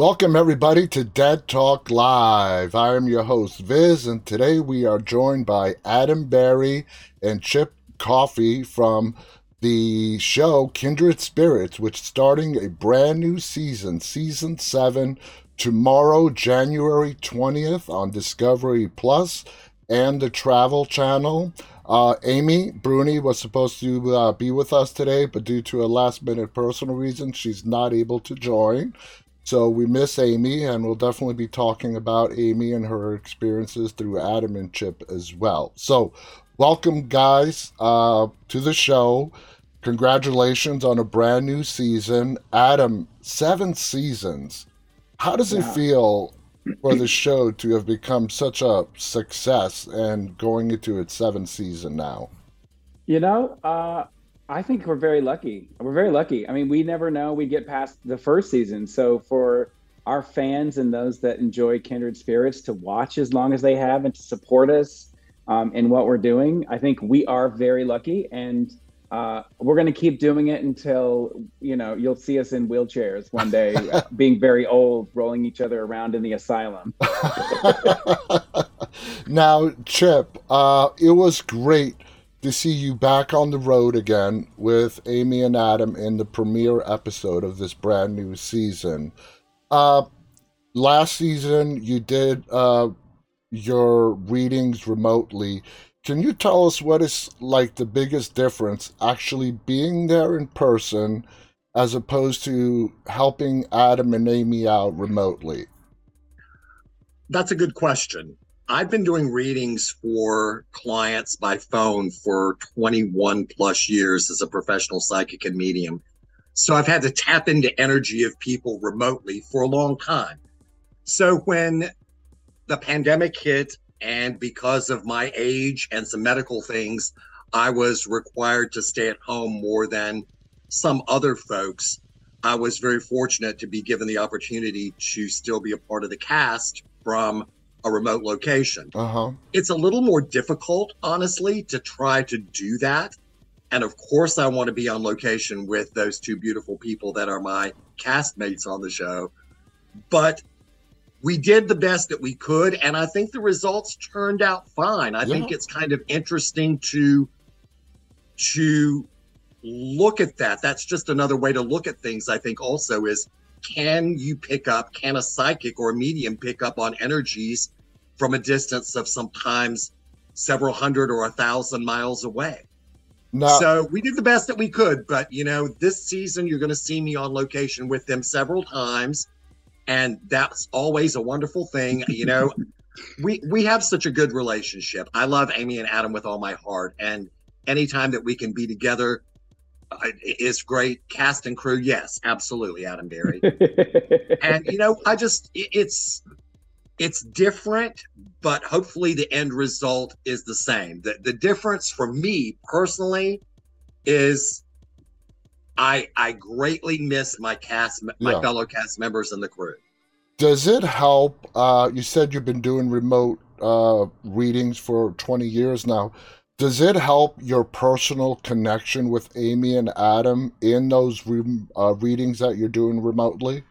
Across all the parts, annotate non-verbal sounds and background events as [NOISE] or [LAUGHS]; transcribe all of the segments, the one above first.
Welcome, everybody, to Dead Talk Live. I am your host, Viz, and today we are joined by Adam Berry and Chip Coffee from the show Kindred Spirits, which is starting a brand new season, season seven, tomorrow, January 20th on Discovery Plus and the Travel Channel. Uh, Amy Bruni was supposed to uh, be with us today, but due to a last minute personal reason, she's not able to join. So we miss Amy, and we'll definitely be talking about Amy and her experiences through Adam and Chip as well. So, welcome, guys, uh, to the show. Congratulations on a brand new season. Adam, seven seasons. How does yeah. it feel for the show to have become such a success and going into its seventh season now? You know, uh, I think we're very lucky. We're very lucky. I mean, we never know we get past the first season. So for our fans and those that enjoy Kindred Spirits to watch as long as they have and to support us um, in what we're doing, I think we are very lucky. And uh, we're going to keep doing it until you know you'll see us in wheelchairs one day, [LAUGHS] uh, being very old, rolling each other around in the asylum. [LAUGHS] now, Chip, uh, it was great to see you back on the road again with Amy and Adam in the premiere episode of this brand new season. Uh, last season, you did uh, your readings remotely can you tell us what is like the biggest difference actually being there in person as opposed to helping Adam and Amy out remotely? That's a good question. I've been doing readings for clients by phone for 21 plus years as a professional psychic and medium. So I've had to tap into energy of people remotely for a long time. So when the pandemic hit and because of my age and some medical things, I was required to stay at home more than some other folks. I was very fortunate to be given the opportunity to still be a part of the cast from a remote location. Uh-huh. It's a little more difficult, honestly, to try to do that. And of course, I want to be on location with those two beautiful people that are my castmates on the show. But we did the best that we could and i think the results turned out fine i yeah. think it's kind of interesting to to look at that that's just another way to look at things i think also is can you pick up can a psychic or a medium pick up on energies from a distance of sometimes several hundred or a thousand miles away no. So we did the best that we could, but you know, this season you're going to see me on location with them several times and that's always a wonderful thing you know [LAUGHS] we we have such a good relationship i love amy and adam with all my heart and anytime that we can be together is great cast and crew yes absolutely adam berry [LAUGHS] and you know i just it's it's different but hopefully the end result is the same the, the difference for me personally is I I greatly miss my cast, my yeah. fellow cast members and the crew. Does it help? Uh, you said you've been doing remote uh, readings for 20 years now. Does it help your personal connection with Amy and Adam in those re- uh, readings that you're doing remotely?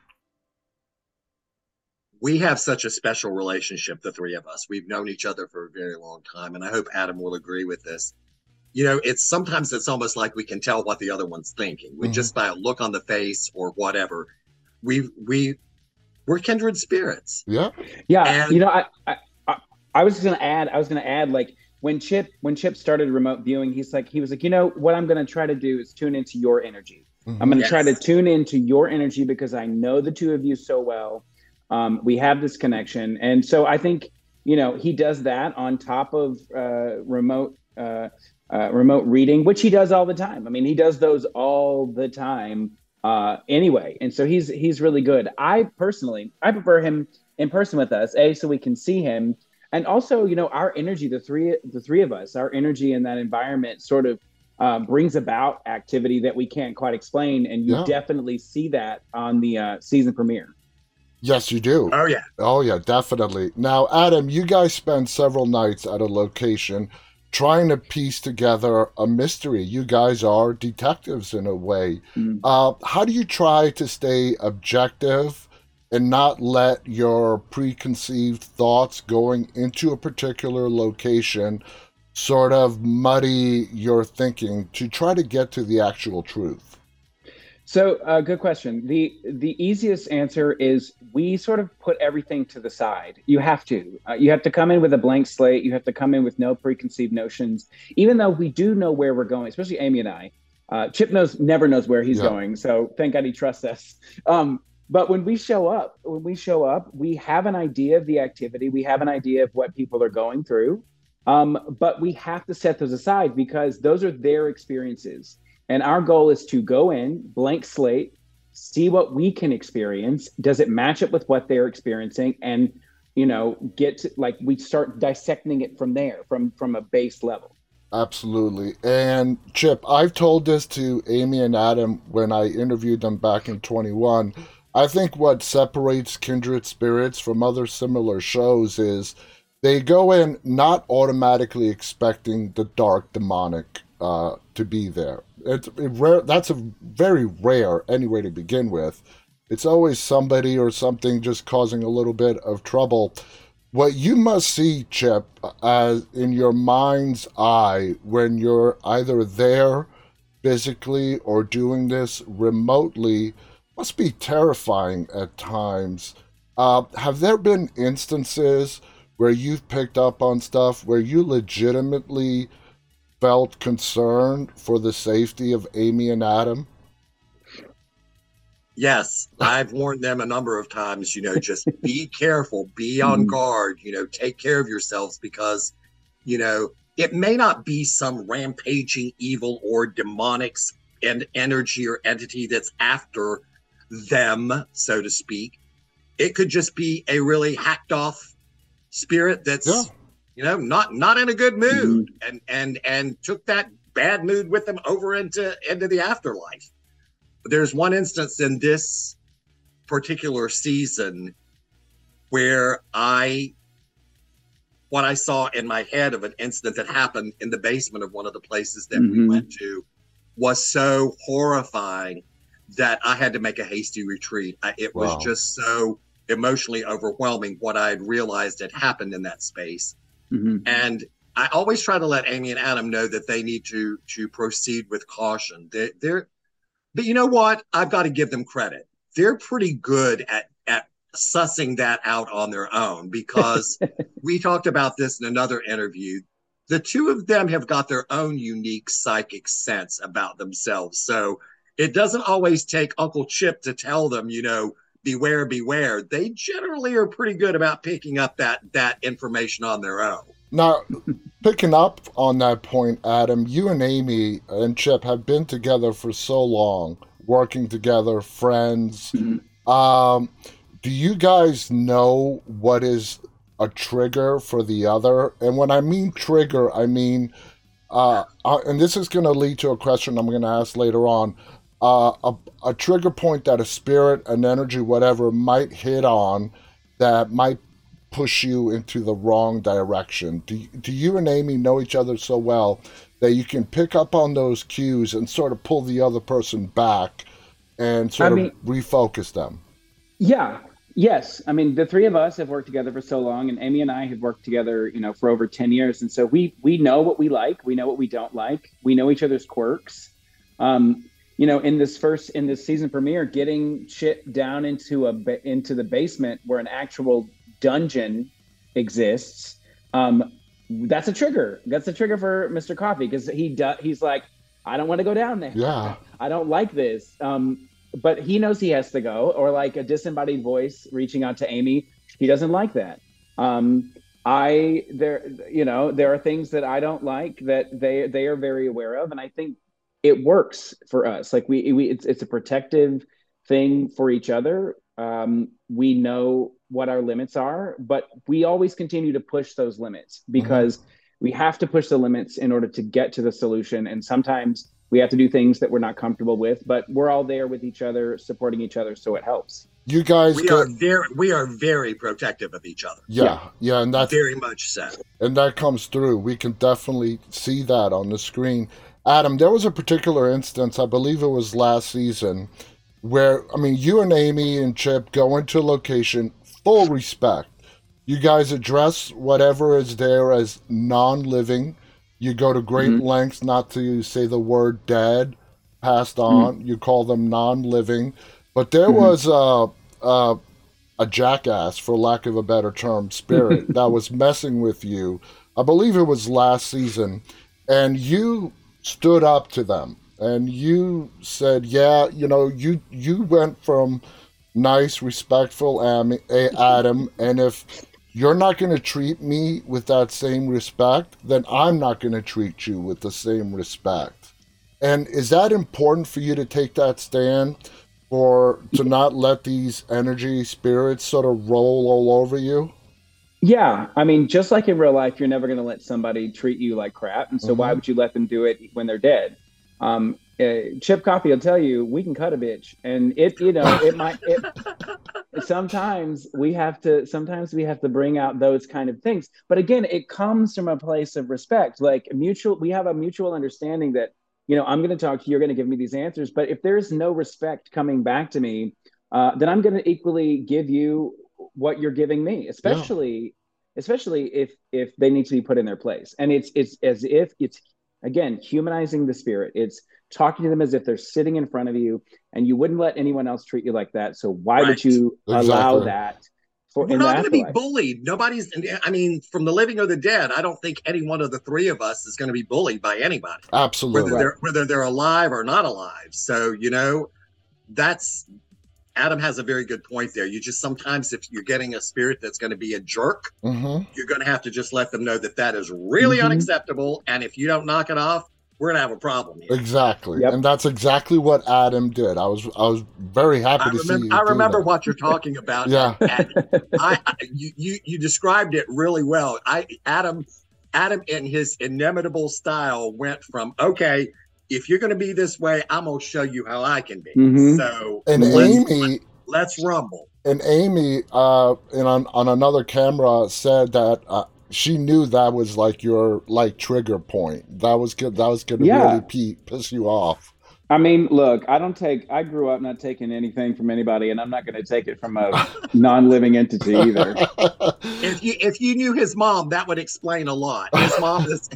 We have such a special relationship, the three of us. We've known each other for a very long time, and I hope Adam will agree with this you know, it's sometimes it's almost like we can tell what the other one's thinking. We mm-hmm. just by a look on the face or whatever. We we we're kindred spirits. Yeah. Yeah. And, you know, I, I I was gonna add, I was gonna add like when Chip when Chip started remote viewing, he's like he was like, you know, what I'm gonna try to do is tune into your energy. Mm-hmm. I'm gonna yes. try to tune into your energy because I know the two of you so well. Um, we have this connection, and so I think you know he does that on top of uh, remote uh, uh, remote reading, which he does all the time. I mean, he does those all the time uh, anyway, and so he's he's really good. I personally, I prefer him in person with us, a so we can see him, and also, you know, our energy, the three the three of us, our energy in that environment, sort of. Uh, brings about activity that we can't quite explain, and you yeah. definitely see that on the uh, season premiere. Yes, you do. Oh yeah. Oh yeah, definitely. Now, Adam, you guys spend several nights at a location trying to piece together a mystery. You guys are detectives in a way. Mm. Uh, how do you try to stay objective and not let your preconceived thoughts going into a particular location sort of muddy your thinking to try to get to the actual truth? So, uh, good question. the The easiest answer is we sort of put everything to the side. You have to. Uh, you have to come in with a blank slate. You have to come in with no preconceived notions. Even though we do know where we're going, especially Amy and I. Uh, Chip knows never knows where he's yeah. going, so thank God he trusts us. Um, but when we show up, when we show up, we have an idea of the activity. We have an idea of what people are going through. Um, but we have to set those aside because those are their experiences. And our goal is to go in, blank slate, see what we can experience. Does it match up with what they're experiencing? And, you know, get to, like we start dissecting it from there, from from a base level. Absolutely. And Chip, I've told this to Amy and Adam when I interviewed them back in 21. I think what separates Kindred Spirits from other similar shows is they go in not automatically expecting the dark demonic uh, to be there. It's it rare. That's a very rare anyway to begin with. It's always somebody or something just causing a little bit of trouble. What you must see, Chip, as in your mind's eye when you're either there physically or doing this remotely must be terrifying at times. Uh, have there been instances where you've picked up on stuff where you legitimately felt concerned for the safety of Amy and Adam? Yes, I've warned them a number of times, you know, just be [LAUGHS] careful, be on mm-hmm. guard, you know, take care of yourselves because, you know, it may not be some rampaging evil or demonic and energy or entity that's after them, so to speak. It could just be a really hacked off spirit that's yeah. you know not not in a good mood mm-hmm. and and and took that bad mood with them over into into the afterlife there's one instance in this particular season where i what i saw in my head of an incident that happened in the basement of one of the places that mm-hmm. we went to was so horrifying that i had to make a hasty retreat I, it was just so emotionally overwhelming what I had realized had happened in that space. Mm-hmm. And I always try to let Amy and Adam know that they need to to proceed with caution. They, they're, but you know what? I've got to give them credit. They're pretty good at at sussing that out on their own because [LAUGHS] we talked about this in another interview. The two of them have got their own unique psychic sense about themselves. So it doesn't always take Uncle Chip to tell them, you know, beware, beware, they generally are pretty good about picking up that that information on their own. Now, picking up on that point, Adam, you and Amy and Chip have been together for so long, working together, friends. Mm-hmm. Um, do you guys know what is a trigger for the other? And when I mean trigger, I mean, uh, uh and this is going to lead to a question I'm going to ask later on uh, a, a trigger point that a spirit, an energy, whatever might hit on that might push you into the wrong direction. Do, do you and Amy know each other so well that you can pick up on those cues and sort of pull the other person back and sort I mean, of refocus them? Yeah. Yes. I mean, the three of us have worked together for so long and Amy and I have worked together, you know, for over 10 years. And so we, we know what we like. We know what we don't like. We know each other's quirks. Um, you know, in this first in this season premiere, getting Chip down into a into the basement where an actual dungeon exists, um, that's a trigger. That's a trigger for Mr. Coffee because he does. He's like, I don't want to go down there. Yeah, [LAUGHS] I don't like this. Um, but he knows he has to go. Or like a disembodied voice reaching out to Amy, he doesn't like that. Um, I there, you know, there are things that I don't like that they they are very aware of, and I think it works for us. Like we, we it's, it's a protective thing for each other. Um, we know what our limits are, but we always continue to push those limits mm-hmm. because mm-hmm. we have to push the limits in order to get to the solution. And sometimes we have to do things that we're not comfortable with, but we're all there with each other, supporting each other, so it helps. You guys, we are very, we are very protective of each other. Yeah, yeah, yeah and that's very much so. And that comes through. We can definitely see that on the screen. Adam, there was a particular instance, I believe it was last season, where I mean, you and Amy and Chip go into a location, full respect. You guys address whatever is there as non-living. You go to great mm-hmm. lengths not to say the word dead, passed on. Mm-hmm. You call them non-living, but there mm-hmm. was a, a a jackass, for lack of a better term, spirit [LAUGHS] that was messing with you. I believe it was last season, and you stood up to them and you said, "Yeah, you know, you you went from nice, respectful um, eh, Adam, and if you're not going to treat me with that same respect, then I'm not going to treat you with the same respect." And is that important for you to take that stand? or to not let these energy spirits sort of roll all over you? Yeah, I mean, just like in real life, you're never going to let somebody treat you like crap, and so mm-hmm. why would you let them do it when they're dead? Um, uh, Chip Coffee will tell you we can cut a bitch, and it you know it might. It, [LAUGHS] sometimes we have to. Sometimes we have to bring out those kind of things. But again, it comes from a place of respect, like mutual. We have a mutual understanding that you know I'm going to talk to you. You're going to give me these answers. But if there's no respect coming back to me, uh, then I'm going to equally give you what you're giving me, especially. Yeah. especially if if they need to be put in their place and it's it's as if it's again humanizing the spirit it's talking to them as if they're sitting in front of you and you wouldn't let anyone else treat you like that so why right. would you exactly. allow that for, we're not going to be bullied nobody's i mean from the living or the dead i don't think any one of the three of us is going to be bullied by anybody absolutely whether they're whether they're alive or not alive so you know that's Adam has a very good point there. You just sometimes, if you're getting a spirit that's going to be a jerk, mm-hmm. you're going to have to just let them know that that is really mm-hmm. unacceptable. And if you don't knock it off, we're gonna have a problem here. Exactly, yep. and that's exactly what Adam did. I was I was very happy I to remember, see. I remember what you're [LAUGHS] talking about. yeah, I, I, you, you you described it really well. I Adam Adam in his inimitable style went from okay, if you're going to be this way, I'm going to show you how I can be. Mm-hmm. So and let's, Amy, let's rumble. And Amy, uh, and on on another camera said that. Uh, she knew that was like your like trigger point. That was good. That was going to yeah. really pee, piss you off. I mean, look, I don't take. I grew up not taking anything from anybody, and I'm not going to take it from a [LAUGHS] non-living entity either. If you if you knew his mom, that would explain a lot. His mom is.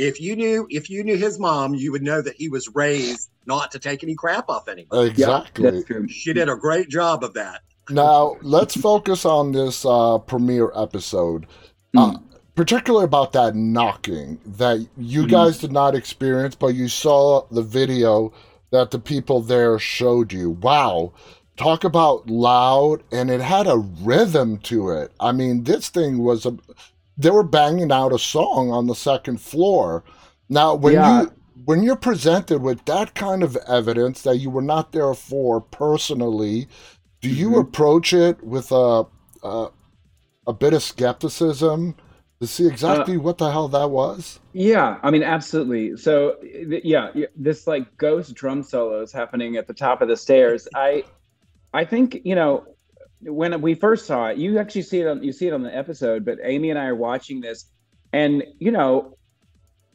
If you knew if you knew his mom, you would know that he was raised not to take any crap off anyone. Exactly. She did a great job of that. Now let's focus on this uh, premiere episode. Mm. Uh, particularly about that knocking that you mm-hmm. guys did not experience, but you saw the video that the people there showed you. Wow. Talk about loud, and it had a rhythm to it. I mean, this thing was a. They were banging out a song on the second floor. Now, when yeah. you when you're presented with that kind of evidence that you were not there for personally, do you mm-hmm. approach it with a, a a bit of skepticism? to see exactly uh, what the hell that was? Yeah, I mean, absolutely. So, yeah, this like ghost drum solos happening at the top of the stairs. I, I think you know, when we first saw it, you actually see it on you see it on the episode. But Amy and I are watching this, and you know,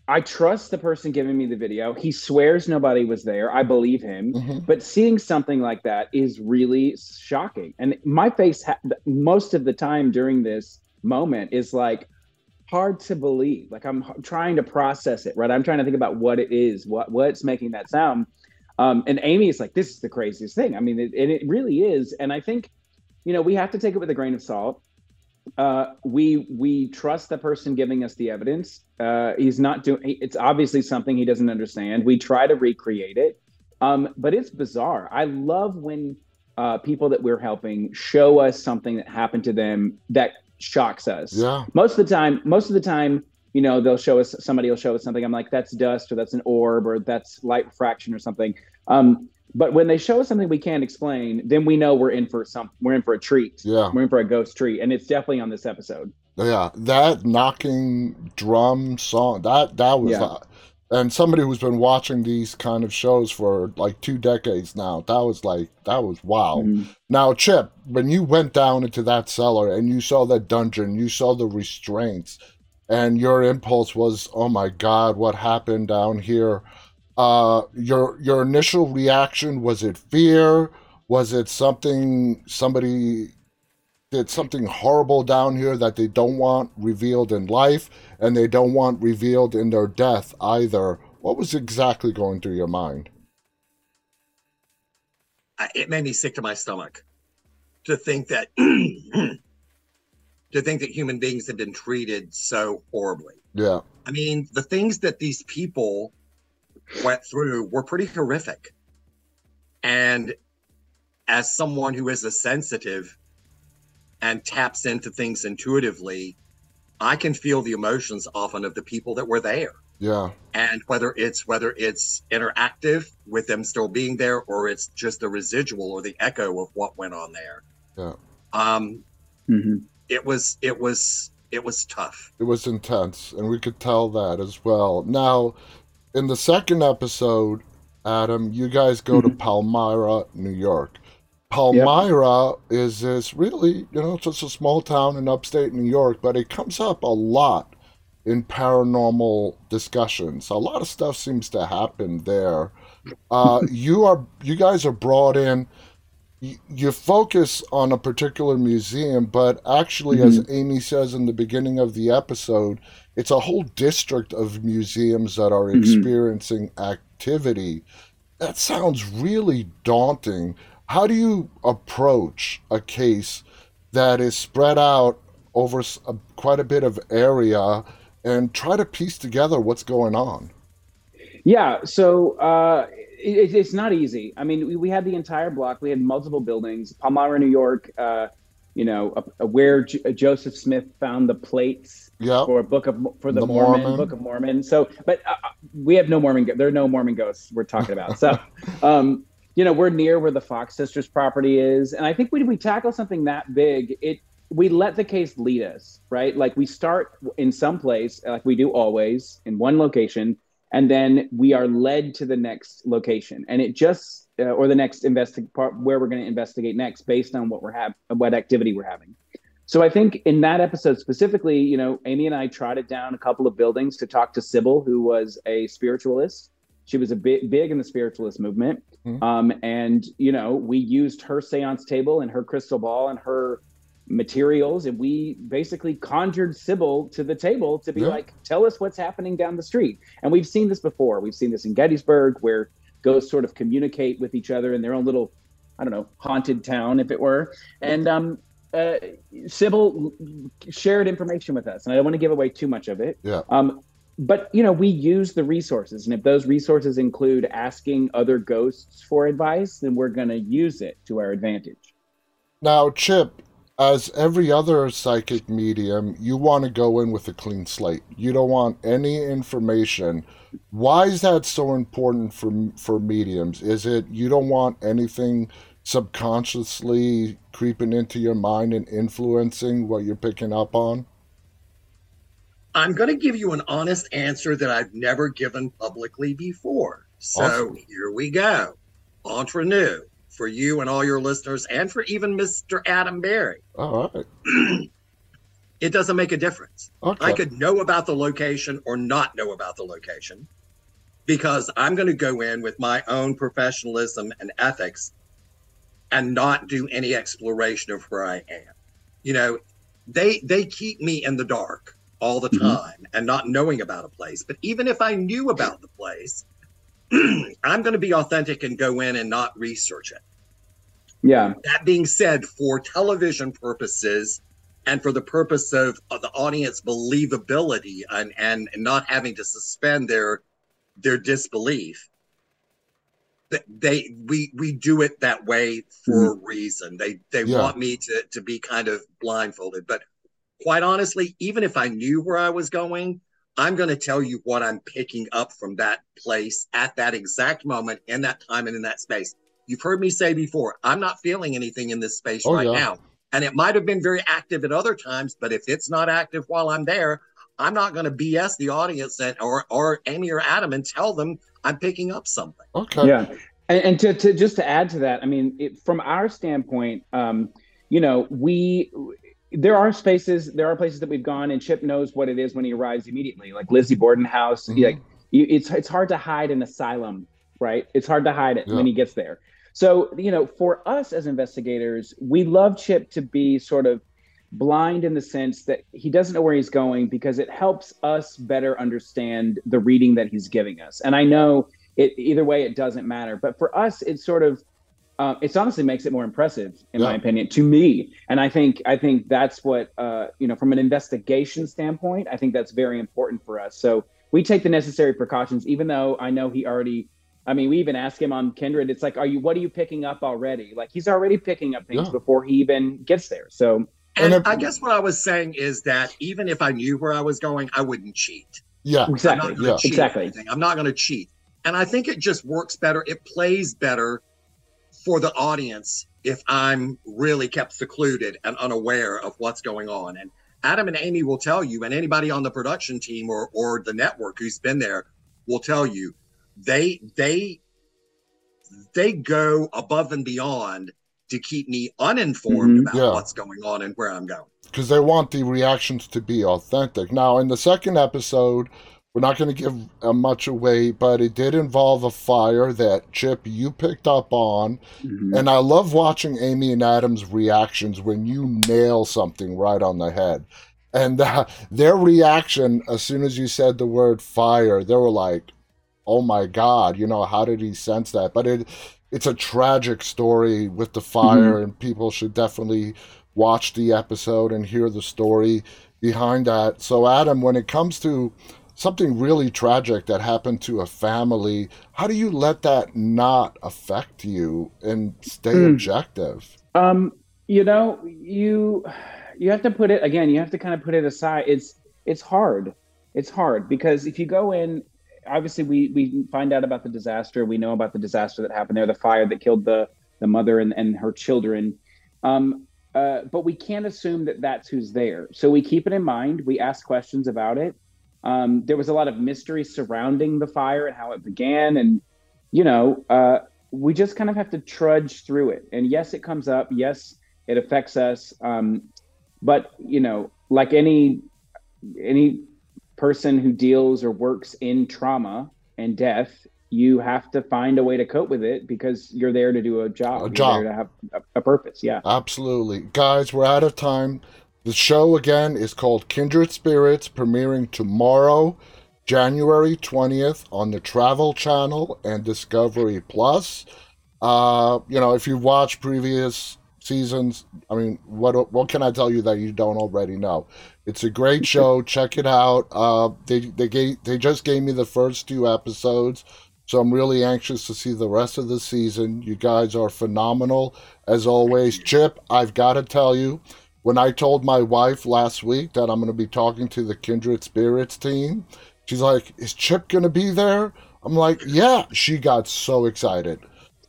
I trust the person giving me the video. He swears nobody was there. I believe him. Mm-hmm. But seeing something like that is really shocking. And my face, ha- most of the time during this moment, is like hard to believe. Like I'm trying to process it, right? I'm trying to think about what it is, what what's making that sound. Um, and Amy is like, this is the craziest thing. I mean, it, and it really is. And I think, you know, we have to take it with a grain of salt. Uh, we we trust the person giving us the evidence. Uh, he's not doing. It's obviously something he doesn't understand. We try to recreate it, um, but it's bizarre. I love when uh, people that we're helping show us something that happened to them that shocks us. Yeah. Most of the time, most of the time, you know, they'll show us somebody will show us something. I'm like, that's dust or that's an orb or that's light refraction or something. Um, but when they show us something we can't explain, then we know we're in for some we're in for a treat. Yeah. We're in for a ghost treat. And it's definitely on this episode. Yeah. That knocking drum song that that was yeah. uh, and somebody who's been watching these kind of shows for like two decades now that was like that was wow mm-hmm. now chip when you went down into that cellar and you saw that dungeon you saw the restraints and your impulse was oh my god what happened down here uh your your initial reaction was it fear Was it something somebody did something horrible down here that they don't want revealed in life and they don't want revealed in their death either? What was exactly going through your mind? It made me sick to my stomach to think that [CLEARS THROAT] to think that human beings have been treated so horribly. Yeah. I mean, the things that these people went through were pretty horrific. And as someone who is a sensitive and taps into things intuitively, I can feel the emotions often of the people that were there. Yeah. And whether it's whether it's interactive with them still being there or it's just the residual or the echo of what went on there. Yeah. Um mm-hmm. it was it was it was tough. It was intense, and we could tell that as well. Now, in the second episode, Adam, you guys go mm-hmm. to Palmyra, New York. Palmyra yep. is this really, you know, just a small town in upstate New York, but it comes up a lot in paranormal discussions. A lot of stuff seems to happen there. Uh, [LAUGHS] you are, you guys are brought in you focus on a particular museum, but actually, mm-hmm. as Amy says in the beginning of the episode, it's a whole district of museums that are mm-hmm. experiencing activity. That sounds really daunting. How do you approach a case that is spread out over a, quite a bit of area and try to piece together what's going on? Yeah, so uh, it, it's not easy. I mean, we, we, had the entire block. We had multiple buildings. Palmyra, New York. Uh, you know, where J- Joseph Smith found the plates yep. for Book of for the, the Mormon, Mormon, Book of Mormon. So, but uh, uh we have no Mormon. There are no Mormon ghosts we're talking about. So, [LAUGHS] um, you know, we're near where the Fox sisters property is, and I think when we tackle something that big, it we let the case lead us, right? Like we start in some place, like we do always, in one location, and then we are led to the next location and it just uh, or the next investigate part where we're going to investigate next based on what we're having what activity we're having so i think in that episode specifically you know amy and i trotted down a couple of buildings to talk to sybil who was a spiritualist she was a bit big in the spiritualist movement mm-hmm. um, and you know we used her seance table and her crystal ball and her materials and we basically conjured Sybil to the table to be yeah. like, tell us what's happening down the street. And we've seen this before. We've seen this in Gettysburg where ghosts sort of communicate with each other in their own little, I don't know, haunted town, if it were. And um, uh, Sybil shared information with us, and I don't want to give away too much of it. Yeah. Um, but you know, we use the resources, and if those resources include asking other ghosts for advice, then we're going to use it to our advantage. Now, Chip, as every other psychic medium, you want to go in with a clean slate. You don't want any information. Why is that so important for for mediums? Is it you don't want anything subconsciously creeping into your mind and influencing what you're picking up on? I'm going to give you an honest answer that I've never given publicly before. So awesome. here we go. Entre nous for you and all your listeners and for even Mr. Adam Berry. All right. [CLEARS THROAT] it doesn't make a difference. Okay. I could know about the location or not know about the location because I'm going to go in with my own professionalism and ethics and not do any exploration of where I am. You know, they they keep me in the dark all the mm-hmm. time and not knowing about a place. But even if I knew about the place, [CLEARS THROAT] I'm going to be authentic and go in and not research it. Yeah. That being said, for television purposes and for the purpose of, of the audience believability and, and not having to suspend their their disbelief, they we we do it that way for mm-hmm. a reason. They they yeah. want me to to be kind of blindfolded. But quite honestly, even if I knew where I was going, I'm going to tell you what I'm picking up from that place at that exact moment, in that time, and in that space. You've heard me say before, I'm not feeling anything in this space oh, right yeah. now. And it might have been very active at other times, but if it's not active while I'm there, I'm not going to BS the audience and, or or Amy or Adam and tell them I'm picking up something. Okay. Yeah. And, and to, to just to add to that, I mean, it, from our standpoint, um, you know, we there are spaces, there are places that we've gone, and Chip knows what it is when he arrives immediately, like Lizzie Borden House. Mm-hmm. Like you, it's it's hard to hide an asylum, right? It's hard to hide it yeah. when he gets there. So, you know, for us as investigators, we love Chip to be sort of blind in the sense that he doesn't know where he's going because it helps us better understand the reading that he's giving us. And I know it either way it doesn't matter, but for us it's sort of uh, it's honestly makes it more impressive in yeah. my opinion to me and i think i think that's what uh, you know from an investigation standpoint i think that's very important for us so we take the necessary precautions even though i know he already i mean we even ask him on kindred it's like are you what are you picking up already like he's already picking up things yeah. before he even gets there so and, and I guess what I was saying is that even if I knew where I was going, I wouldn't cheat. Yeah, exactly. Yeah. exactly. Anything. I'm not going to cheat. And I think it just works better. It plays better for the audience if I'm really kept secluded and unaware of what's going on. And Adam and Amy will tell you, and anybody on the production team or or the network who's been there will tell you, they they they go above and beyond to keep me uninformed mm-hmm. about yeah. what's going on and where I'm going. Because they want the reactions to be authentic. Now, in the second episode, we're not going to give uh, much away, but it did involve a fire that Chip you picked up on, mm-hmm. and I love watching Amy and Adam's reactions when you nail something right on the head, and uh, their reaction as soon as you said the word fire, they were like, "Oh my God!" You know, how did he sense that? But it it's a tragic story with the fire, mm-hmm. and people should definitely watch the episode and hear the story behind that. So, Adam, when it comes to something really tragic that happened to a family, how do you let that not affect you and stay mm. objective? Um, you know, you you have to put it again. You have to kind of put it aside. It's it's hard. It's hard because if you go in obviously we we find out about the disaster. We know about the disaster that happened there, the fire that killed the the mother and, and her children. Um, uh, but we can't assume that that's who's there. So we keep it in mind. We ask questions about it. Um, there was a lot of mystery surrounding the fire and how it began, and you know, uh, we just kind of have to trudge through it. And yes, it comes up. Yes, it affects us. Um, but you know, like any any person who deals or works in trauma and death, you have to find a way to cope with it because you're there to do a job. A job. to have a, a purpose. Yeah. Absolutely. Guys, we're out of time. The show again is called Kindred Spirits, premiering tomorrow, January 20th on the Travel Channel and Discovery Plus. Uh, you know, if you've watched previous seasons, I mean, what what can I tell you that you don't already know? It's a great [LAUGHS] show. Check it out. Uh, they they gave they just gave me the first two episodes, so I'm really anxious to see the rest of the season. You guys are phenomenal as always. Chip, I've got to tell you, when I told my wife last week that I'm going to be talking to the Kindred Spirits team, she's like, "Is Chip going to be there?" I'm like, "Yeah." She got so excited.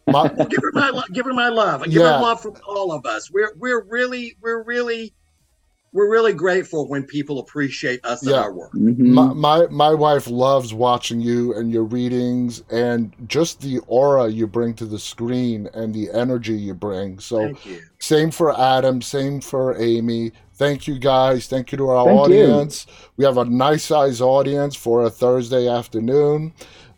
My, give her my give her my love. Give yeah. her love from all of us. We're we're really we're really we're really grateful when people appreciate us yeah. and our work. Mm-hmm. My, my, my wife loves watching you and your readings and just the aura you bring to the screen and the energy you bring. So you. same for Adam, same for Amy. Thank you guys. Thank you to our Thank audience. You. We have a nice size audience for a Thursday afternoon.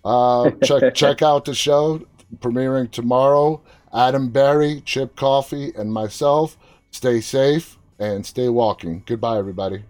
Uh, [LAUGHS] check check out the show premiering tomorrow. Adam Berry, Chip Coffee, and myself. Stay safe and stay walking. Goodbye, everybody.